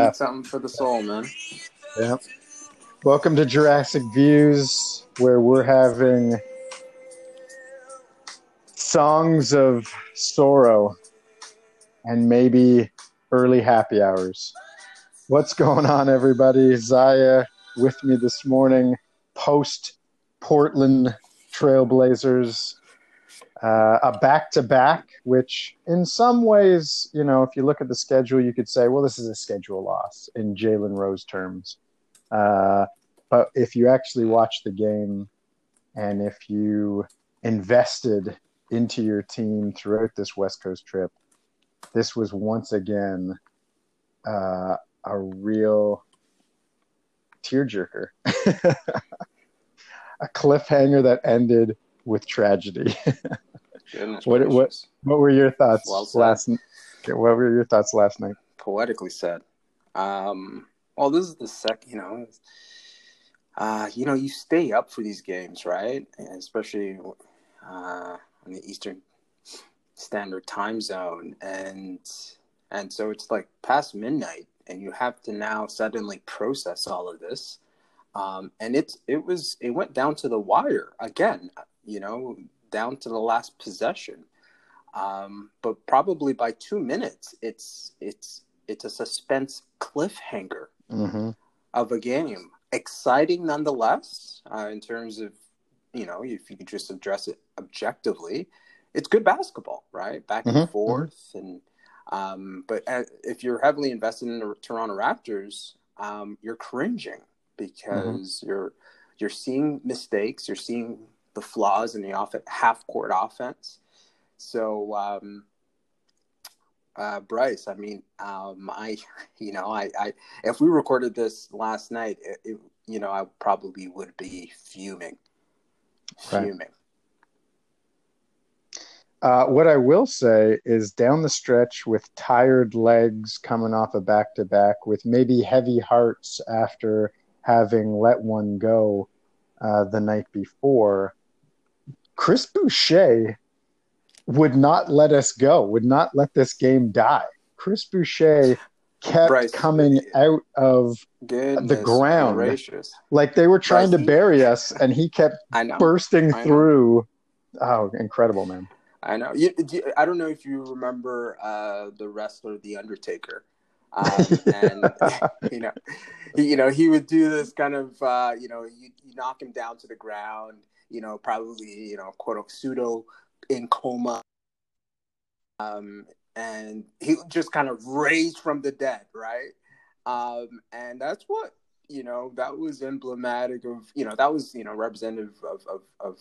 need you need Yeah. something for the soul, man. Yeah. Welcome to Jurassic Views, where we're having songs of sorrow and maybe early happy hours. What's going on, everybody? Zaya with me this morning, post Portland Trailblazers, uh, a back to back, which in some ways, you know, if you look at the schedule, you could say, well, this is a schedule loss in Jalen Rose terms. Uh, but if you actually watch the game and if you invested into your team throughout this West Coast trip, this was once again uh, a real tearjerker. a cliffhanger that ended with tragedy. Goodness What- what- gracious. what were your thoughts Well last okay, what were your thoughts last night? poetically said. Um, well, this is the second, you know, uh, you know, you stay up for these games, right? And especially uh, in the Eastern Standard Time Zone, and and so it's like past midnight, and you have to now suddenly process all of this. Um, and it's it was it went down to the wire again, you know, down to the last possession. Um, but probably by two minutes, it's it's it's a suspense cliffhanger Mm-hmm. of a game. Exciting nonetheless, uh, in terms of, you know, if you could just address it objectively, it's good basketball, right? Back and Mhm, forth. And, um, but uh, if you're heavily invested in the Toronto Raptors, um, you're cringing because you're, you're seeing mistakes, you're seeing the flaws in the off- half court offense. So, um, uh, Bryce, I mean, um, I, you know, I, I, if we recorded this last night, it, it, you know, I probably would be fuming, Right. fuming. Uh, what I will say is down the stretch with tired legs coming off a back to back, with maybe heavy hearts after having let one go uh, the night before, Chris Boucher would not let us go, would not let this game die. Chris Boucher kept Bryce, coming out of Goodness ground. gracious. like they were trying to Bryce, he- bury us, and he kept bursting through. Oh, incredible, man. I know. You, you, I don't know if you remember uh, the wrestler The Undertaker, um, and you know, he, you know, he would do this kind of, uh, you know, you, you knock him down to the ground, you know, probably, you know, quote unquote pseudo in coma, um, and he just kind of raised from the dead, right? Um, and that's what you know that was emblematic of you know that was you know representative of of of,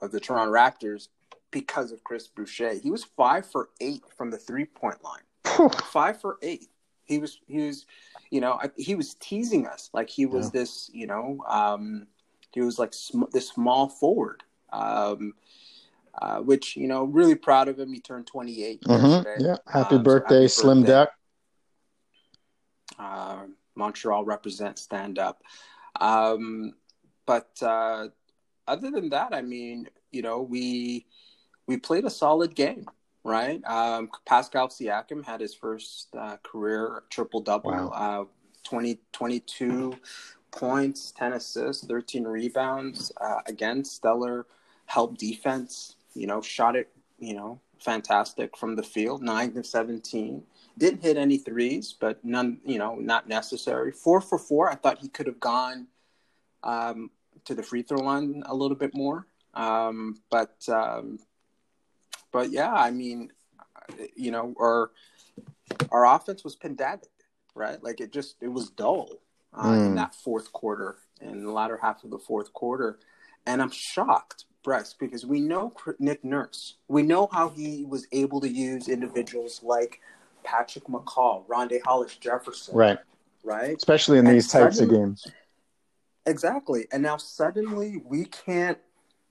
of the Toronto Raptors because of Chris Boucher. He was five for eight from the three point line five for eight. He was he was, you know, he was teasing us like he was Yeah. this, you know, um, he was like sm- this small forward, um, uh, which you know, really proud of him. He turned twenty eight. Mhm. Yeah. Happy Um, so birthday, happy Slim birthday. Duck. Uh, Montreal represent stand up. Um, but uh, other than that, I mean, you know, we we played a solid game, right? Um, Pascal Siakam had his first uh, career triple double, Wow. uh, 20, 22 points, 10 assists, 13 rebounds. Uh, again, stellar help defense, you know, shot it, you know, fantastic from the field, 9 to 17. Didn't hit any threes, but none, you know, not necessary. Four for four. I thought he could have gone um, to the free throw line a little bit more. Um, but um, but yeah, I mean, you know, our our offense was pedantic, right? Like it just it was dull uh, in Mm. that fourth quarter, in the latter half of the fourth quarter, and I'm shocked, Bryce, because we know Nick Nurse, we know how he was able to use individuals like Patrick McCaw, Rondae Hollis Jefferson, Right. right? Especially in And these types of games. Exactly. And now suddenly we can't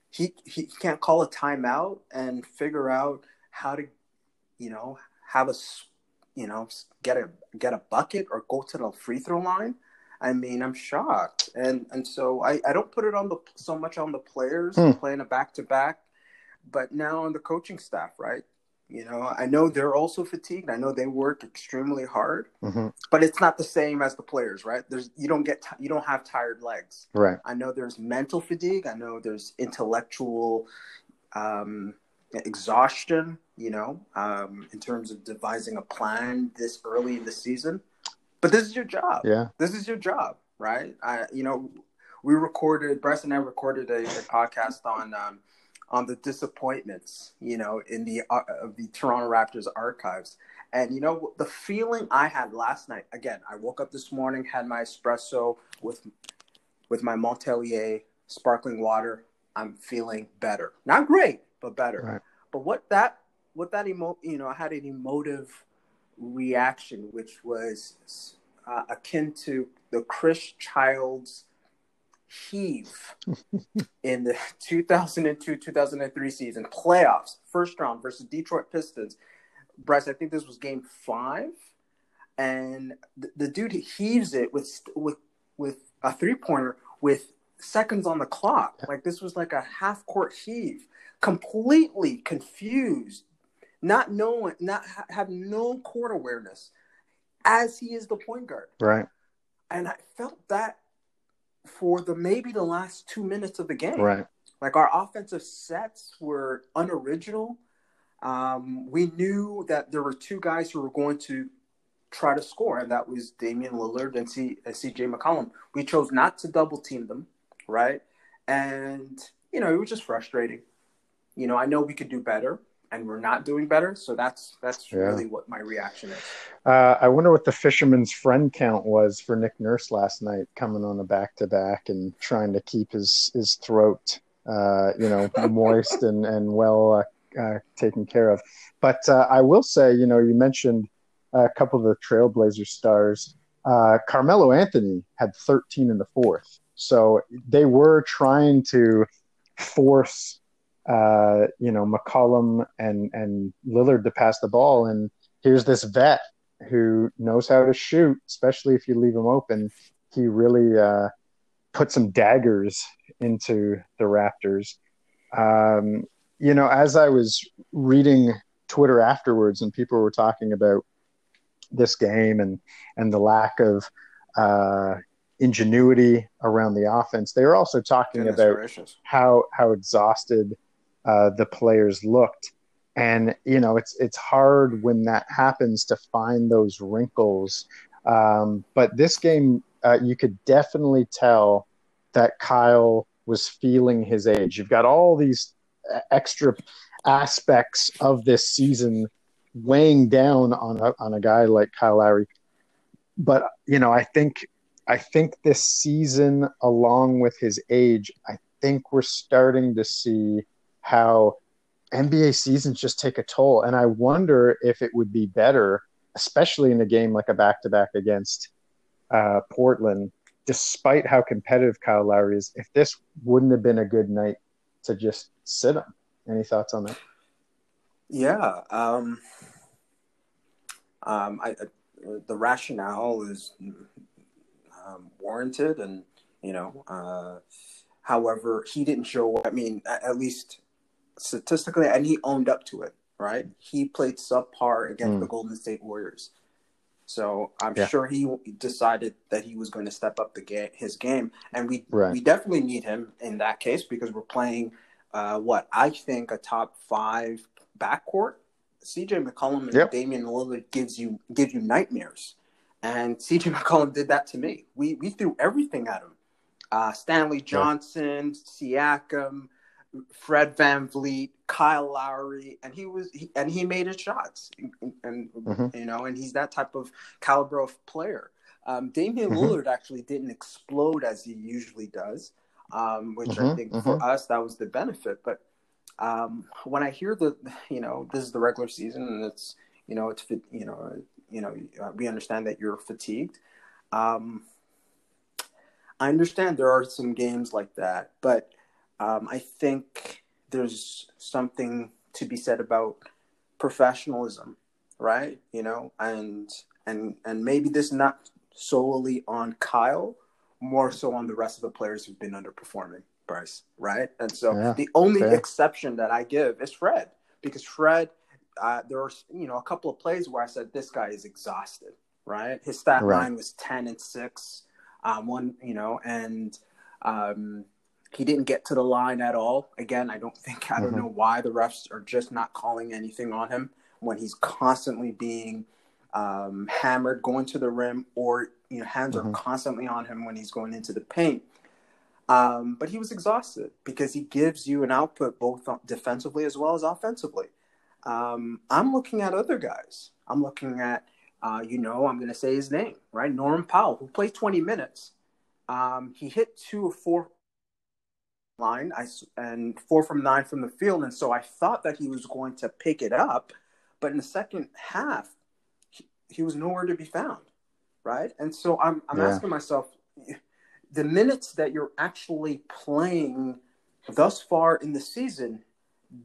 he he can't call a timeout and figure out how to you know have a you know get a get a bucket or go to the free throw line. I mean, I'm shocked. And and so I I don't put it on the so much on the players Hmm. playing a back to back, but now on the coaching staff, right? You know, I know they're also fatigued. I know they work extremely hard, hmm but it's not the same as the players, right? There's you don't get ti you don't have tired legs. Right. I know there's mental fatigue. I know there's intellectual um, exhaustion. You know, um, in terms of devising a plan this early in the season. But this is your job. Yeah. This is your job, right? I, you know, we recorded. Bryce and I recorded a, a podcast on um, on the disappointments, you know, in the uh, of the Toronto Raptors archives. And you know, the feeling I had last night. Again, I woke up this morning, had my espresso with with my Montellier sparkling water. I'm feeling better. Not great, but better. Right. But what that what that emo you know, I had an emotive reaction, which was uh, akin to the Chris Childs heave in the 2002-2003 season playoffs, first round versus Detroit Pistons. Bryce, I think this was Game Five, and the, the dude heaves it with with with a three pointer with seconds on the clock. Like this was like a half court heave, completely confused, not knowing, not ha- have no court awareness, as he is the point guard. Right. And I felt that for the maybe the last two minutes of the game. Right. Like our offensive sets were unoriginal. Um, we knew that there were two guys who were going to try to score, and that was Damian Lillard and C- uh, CJ McCollum. We chose not to double team them, right? And, you know, it was just frustrating. You know, I know we could do better, and we're not doing better. So that's that's Yeah. really what my reaction is. Uh, I wonder what the fisherman's friend count was for Nick Nurse last night, coming on a back to back and trying to keep his his throat, uh, you know, moist and and well uh, uh, taken care of. But uh, I will say, you know, you mentioned a couple of the Trailblazer stars. Uh, Carmelo Anthony had 13 in the fourth, so they were trying to force, uh, you know, McCollum and and Lillard to pass the ball, and here's this vet who knows how to shoot, especially if you leave him open. He really uh, put some daggers into the Raptors. Um, you know, as I was reading Twitter afterwards, and people were talking about this game and and the lack of uh, ingenuity around the offense, they were also talking Goodness about gracious. how how exhausted uh, the players looked, and you know it's it's hard when that happens to find those wrinkles. Um, but this game, uh, you could definitely tell that Kyle was feeling his age. You've got all these uh, extra aspects of this season weighing down on a, on a guy like Kyle Lowry. But you know, I think I think this season, along with his age, I think we're starting to see how NBA seasons just take a toll. And I wonder if it would be better, especially in a game like a back to back against uh, Portland, despite how competitive Kyle Lowry is, if this wouldn't have been a good night to just sit him. Any thoughts on that? Yeah. Um, um, I, uh, the rationale is um, warranted, and you know, uh, however, he didn't show. I mean, at, at least statistically, and he owned up to it. Right? He played subpar against Mm. the Golden State Warriors. So I'm Yeah. sure he decided that he was going to step up the game, his game, and we Right. we definitely need him in that case because we're playing uh, what I think a top five backcourt. CJ McCollum and Yep. Damian Lillard gives you gives you nightmares, and CJ McCollum did that to me. We we threw everything at him. Uh, Stanley Johnson, Siakam, Fred VanVleet, Kyle Lowry, and he was he, and he made his shots, and, and Mhm. you know, and he's that type of caliber of player. Um, Damian Mhm. Lillard actually didn't explode as he usually does, um, which I Mhm, think for mhm. us that was the benefit. But um, when I hear the, you know, this is the regular season and it's, you know, it's, fit- you know, you know, we understand that you're fatigued. Um, I understand there are some games like that, but um, I think there's something to be said about professionalism, right? You know, and and and maybe this not solely on Kyle, more so on the rest of the players who've been underperforming, Bryce, right? And so Yeah, the only fair. exception that I give is Fred, because Fred uh, there were you know a couple of plays where I said this guy is exhausted. Right, his stat Right. line was ten and six. Um, one, you know, and um, he didn't get to the line at all. Again, I don't think I don't Mhm. know why the refs are just not calling anything on him when he's constantly being um, hammered going to the rim, or you know, hands Mhm. are constantly on him when he's going into the paint. Um, but he was exhausted because he gives you an output both defensively as well as offensively. Um, I'm looking at other guys. I'm looking at, uh, you know, I'm going to say his name, right? Norman Powell, who played 20 minutes. Um, he hit two of four line I, and four from nine from the field. And so I thought that he was going to pick it up. But in the second half, he, he was nowhere to be found, right? And so I'm, I'm Yeah. asking myself, the minutes that you're actually playing thus far in the season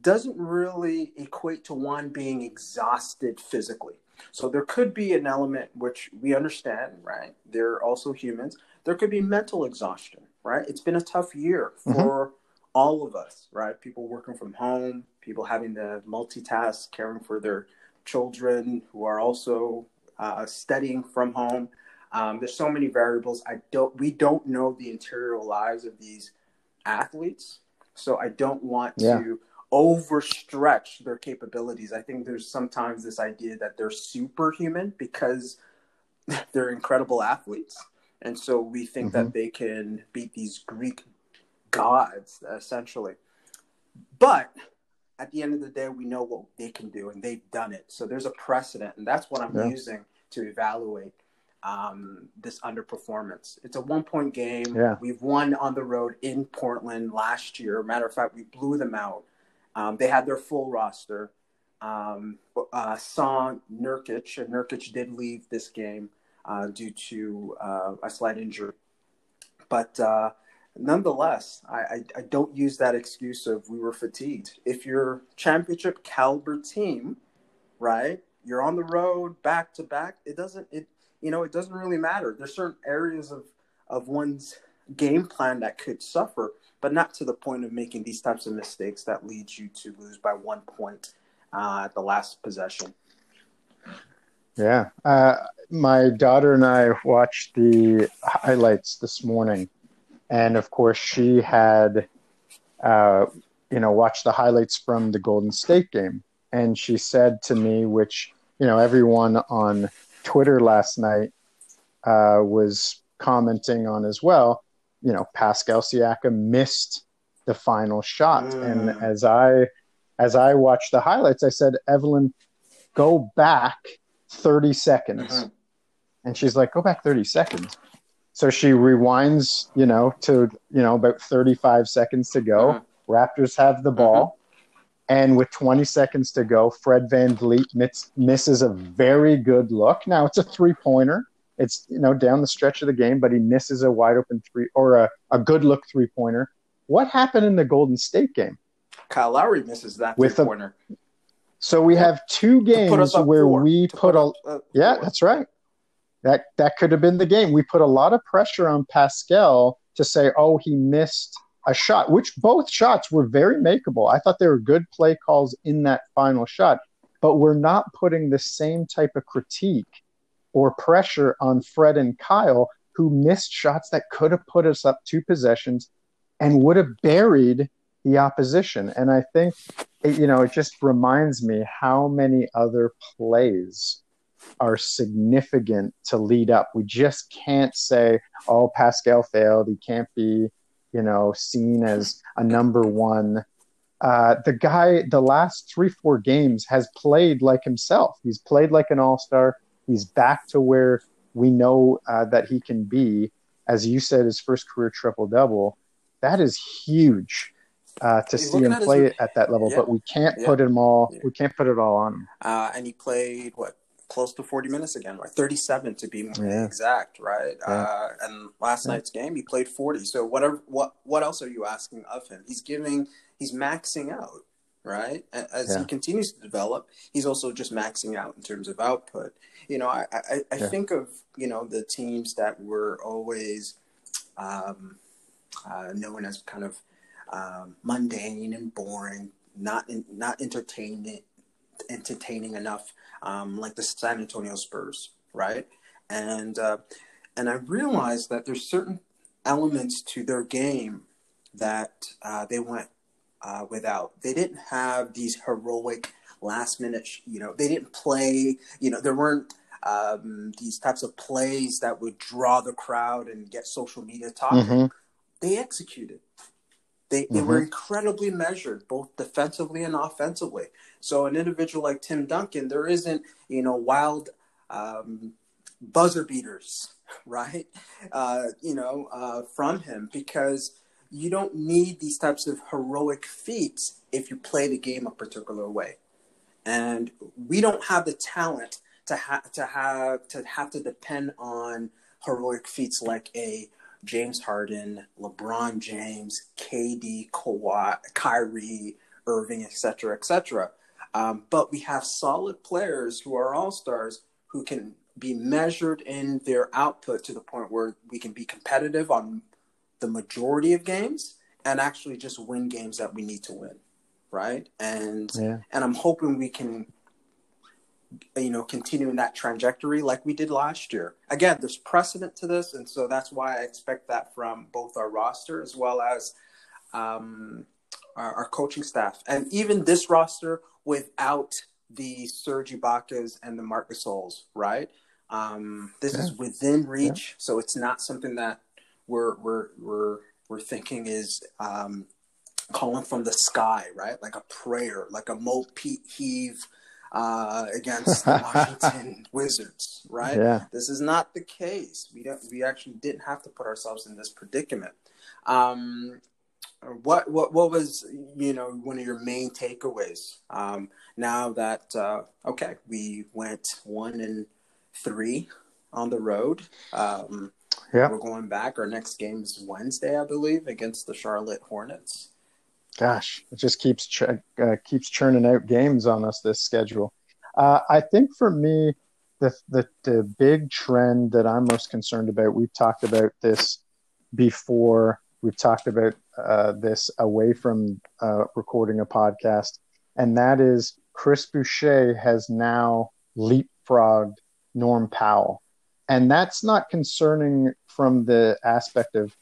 doesn't really equate to one being exhausted physically. So there could be an element which we understand, right? They're also humans. There could be mental exhaustion, right? It's been a tough year for all of us, right? People working from home, people having to multitask, caring for their children who are also uh, studying from home. Um, there's so many variables. I don't. We don't know the interior lives of these athletes, so I don't want Yeah. to overstretch their capabilities. I think there's sometimes this idea that they're superhuman because they're incredible athletes, and so we think that they can beat these Greek gods essentially. But at the end of the day, we know what they can do, and they've done it. So there's a precedent, and that's what I'm Yeah. using to evaluate um, this underperformance. It's a one point game. Yeah. We've won on the road in Portland last year. Matter of fact, we blew them out. Um, they had their full roster. Um, uh, Song Nurkic, and Nurkic did leave this game uh, due to uh, a slight injury. But uh, nonetheless, I, I, I don't use that excuse of we were fatigued. If you're championship caliber team, right? You're on the road back to back. It doesn't it you know it doesn't really matter. There's certain areas of of one's game plan that could suffer, but not to the point of making these types of mistakes that leads you to lose by one point uh, at the last possession. Yeah. Uh, my daughter and I watched the highlights this morning. And of course, she had, uh, you know, watched the highlights from the Golden State game. And she said to me, which, you know, everyone on Twitter last night uh, was commenting on as well, you know, Pascal Siakam missed the final shot. Mm. And as I, as I watched the highlights, I said, Evelyn, go back 30 seconds. Mhm. And she's like, go back 30 seconds. So she rewinds, you know, to, you know, about 35 seconds to go. Mhm. Raptors have the ball. And with 20 seconds to go, Fred VanVleet miss, misses a very good look. Now it's a three pointer. It's, you know, down the stretch of the game, but he misses a wide open three or a, a good look three pointer. What happened in the Golden State game? Kyle Lowry misses that With three a- pointer. So we have two put games where four. we put a, up, uh, yeah, four. that's right. That that could have been the game. We put a lot of pressure on Pascal to say, "Oh, he missed a shot," which both shots were very makeable. I thought they were good play calls in that final shot, but we're not putting the same type of critique or pressure on Fred and Kyle who missed shots that could have put us up two possessions and would have buried the opposition. And I think it, you know, it just reminds me how many other plays are significant to lead up. We just can't say, "Oh, Pascal failed. He can't be, you know, seen as a number one." Uh, the guy, the last three, four games has played like himself. He's played like an all star. He's back to where we know uh, that he can be. As you said, his first career triple double. That is huge uh, to He's see him at his- at that level. Yeah. But we can't Yeah. put him all. Yeah. We can't put it all on him. uh, and he played what close to 40 minutes again right 37 to be more Yeah. exact right Yeah. uh, and last Yeah. night's game he played 40 so whatever what what else are you asking of him he's giving he's maxing out right as he continues to develop he's also just maxing out in terms of output you know i i, I think of you know the teams that were always um, uh, known as kind of um, mundane and boring not in, not entertainment entertaining enough, um, like the San Antonio Spurs, right? And uh, and I realized that there's certain elements to their game that uh, they went uh, without. They didn't have these heroic last minute, you know, they didn't play, you know, there weren't um, these types of plays that would draw the crowd and get social media talking. Mm-hmm. They executed. They, they mm-hmm. were incredibly measured, both defensively and offensively. So an individual like Tim Duncan, there isn't, you know, wild um, buzzer beaters, right? Uh, you know, uh, from him because you don't need these types of heroic feats if you play the game a particular way. And we don't have the talent to have to have to have to depend on heroic feats like a James Harden, LeBron James, KD, Kawhi, Kyrie, Irving, etc., etc. Um, but we have solid players who are all stars who can be measured in their output to the point where we can be competitive on the majority of games and actually just win games that we need to win, right? And yeah. and I'm hoping we can you know, continuing that trajectory like we did last year. Again, there's precedent to this, and so that's why I expect that from both our roster as well as um, our, our, coaching staff, and even this roster without the Serge Ibaka's and the Marc Gasols, right? Um, this yeah. is within reach, yeah. so it's not something that we're we're we're we're thinking is um, calling from the sky, right? Like a prayer, like a Mo Pete heave uh, against the Washington Wizards, right? Yeah. This is not the case. We don't. We actually didn't have to put ourselves in this predicament. Um, what what what was you know one of your main takeaways? Um, now that uh, okay, we went one and three on the road. Um, yeah, we're going back. Our next game is Wednesday, I believe, against the Charlotte Hornets gosh, it just keeps ch- uh, keeps churning out games on us. This schedule. Uh, I think for me, the, the the big trend that I'm most concerned about. We've talked about this before. We've talked about uh, this away from uh, recording a podcast, and that is Chris Boucher has now leapfrogged Norm Powell and that's not concerning from the aspect of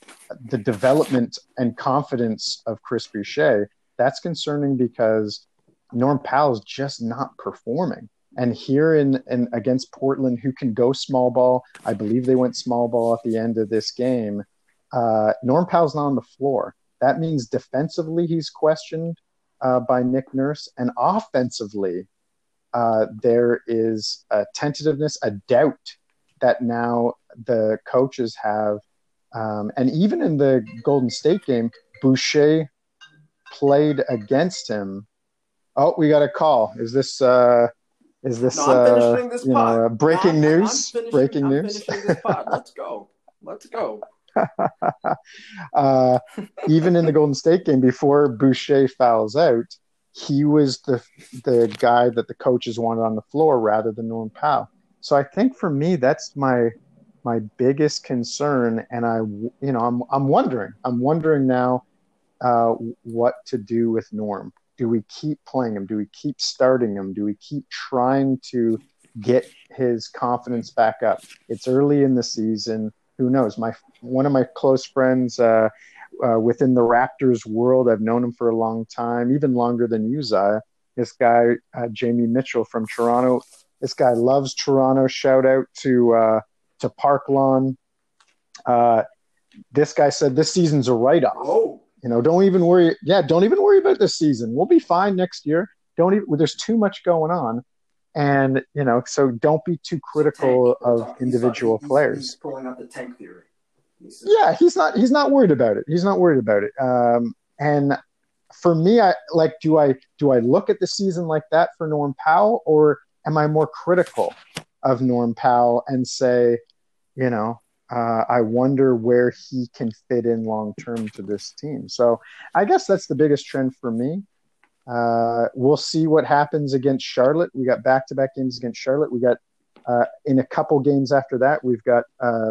the development and confidence of Chris Boucher. That's concerning because Norm Powell's just not performing. And here in, in against Portland, who can go small ball, I believe they went small ball at the end of this game. Uh, Norm Powell's not on the floor. That means defensively he's questioned uh, by Nick Nurse, and offensively uh, there is a tentativeness, a doubt that now the coaches have, um, and even in the Golden State game, Boucher played against him. Oh, we got a call. Is this uh, is this, no, uh, this you know, uh, breaking no, news? breaking I'm news. Let's go. Let's go. uh, even in the Golden State game, before Boucher fouls out, he was the the guy that the coaches wanted on the floor rather than Norm Powell. So I think for me, that's my my biggest concern, and I, you know, I'm I'm wondering, I'm wondering now uh, what to do with Norm. Do we keep playing him? Do we keep starting him? Do we keep trying to get his confidence back up? It's early in the season. Who knows? My one of my close friends uh, uh, within the Raptors world, I've known him for a long time, even longer than you, Zaya. This guy, uh, Jamie Mitchell from Toronto, this guy loves Toronto. Shout out to uh, to Park Lawn. Uh, this guy said this season's a write off. Oh. You know, don't even worry. Yeah, don't even worry about this season. We'll be fine next year. Don't even. There's too much going on, and you know, so don't be too critical of individual he's, players. He's pulling out the tank theory. He's yeah, he's not. He's not worried about it. He's not worried about it. Um, and for me, I like. Do I do I look at the season like that for Norm Powell, or am I more critical of Norm Powell and say, you know, uh, I wonder where he can fit in long term to this team. So I guess that's the biggest trend for me. Uh, we'll see what happens against Charlotte. We got back to back games against Charlotte. We got uh, in a couple games after that, we've got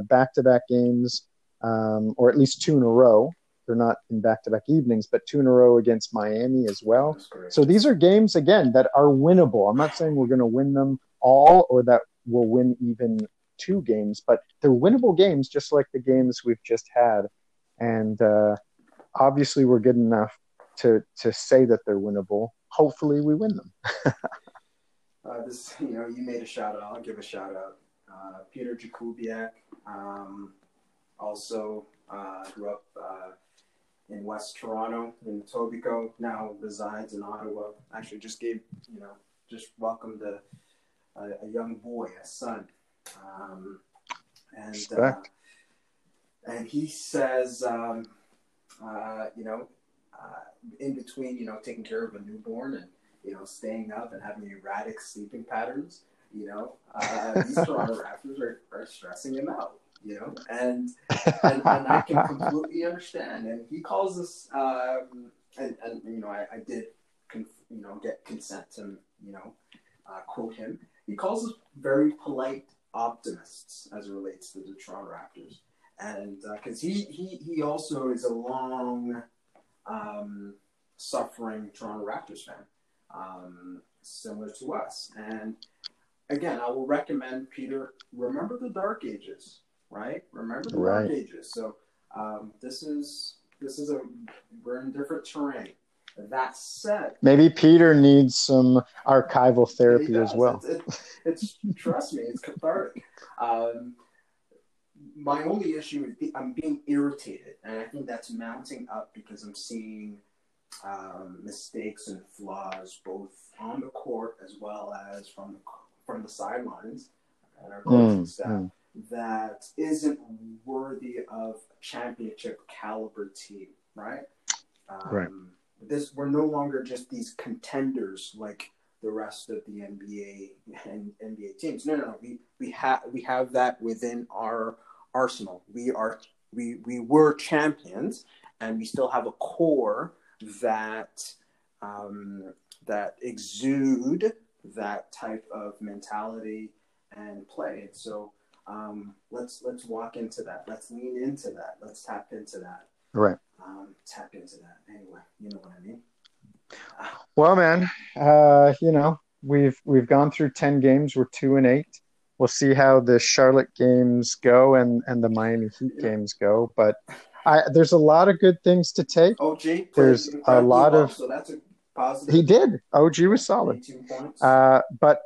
back to back games, um, or at least two in a row they're not in back-to-back evenings, but two in a row against Miami as well. So these are games again that are winnable. I'm not saying we're going to win them all or that we'll win even two games, but they're winnable games, just like the games we've just had. And uh, obviously, we're good enough to to say that they're winnable. Hopefully, we win them. uh, this, you know, you made a shout out. I'll give a shout out. Uh, Peter Jakubiak, um, also uh, grew up uh, in West Toronto in Etobicoke. Now resides in Ottawa. Actually, just gave you know just welcomed a, a, a young boy, a son, um, and uh, and he says, um, uh, you know, uh, in between, you know, taking care of a newborn and you know staying up and having erratic sleeping patterns, you know, uh, these Toronto Raptors are, are stressing him out. You know, and, and, and I can completely understand. And he calls us, um, and, and you know, I, I did, you know, get consent to, you know, uh, quote him. He calls us very polite optimists as it relates to the Toronto Raptors, and because uh, he he he also is a long um, suffering Toronto Raptors fan, um, similar to us. And again, I will recommend Peter. Remember the Dark Ages, right? Remember the right. Dark Ages. So um, this is this is a we're in different terrain. That said, maybe Peter needs some archival therapy as well. It's, it's, it's trust me, it's cathartic. Um, my only issue is I'm being irritated, and I think that's mounting up because I'm seeing um, mistakes and flaws both on the court as well as from the from the sidelines and our coaching mm, staff mm. That isn't worthy of a championship caliber team, right? Um, right this we're no longer just these contenders like the rest of the NBA and NBA teams. No, no, no. We we have we have that within our arsenal. We are we we were champions, and we still have a core that um, that exude that type of mentality and play. And so um, let's let's walk into that. Let's lean into that. Let's tap into that. Right um, tap into that. Anyway, you know what I mean. Well, man, uh, you know we've we've gone through ten games. We're two and eight. We'll see how the Charlotte games go and and the Miami Heat games go. But I, there's a lot of good things to take. OG, there's a lot of. So that's a positive. He did. OG was solid. Uh, but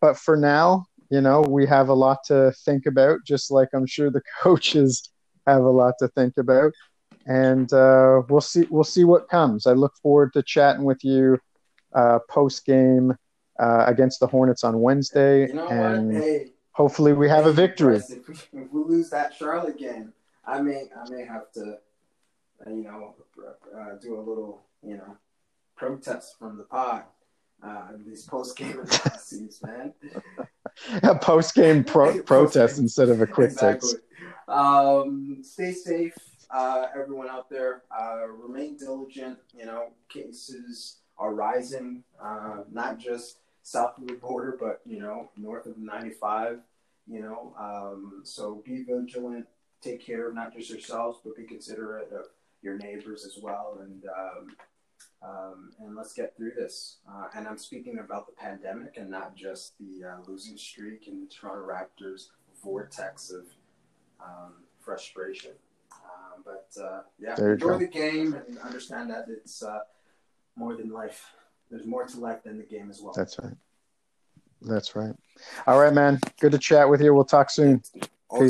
but for now, you know, we have a lot to think about. Just like I'm sure the coaches have a lot to think about and uh, we'll see we'll see what comes. I look forward to chatting with you uh, post game uh, against the Hornets on Wednesday, you know and hey, hopefully we have a victory. If we, if we, lose that Charlotte game, I may I may have to uh, you know uh, do a little you know protest from the pod. Uh, these post game analyses, man. a post game pro- protest instead of a quick exactly. fix. Um, stay safe uh, everyone out there, uh, remain diligent. You know, cases are rising, uh, not just south of the border, but you know, north of 95. You know, um, so be vigilant. Take care of not just yourselves, but be considerate of your neighbors as well. And um, um, and let's get through this. Uh, and I'm speaking about the pandemic and not just the uh, losing streak and the Toronto Raptors vortex of um, frustration. Um, but uh, yeah, enjoy the game and understand that it's uh, more than life. There's more to life than the game as well. That's right. That's right. All right, man. Good to chat with you. We'll talk soon.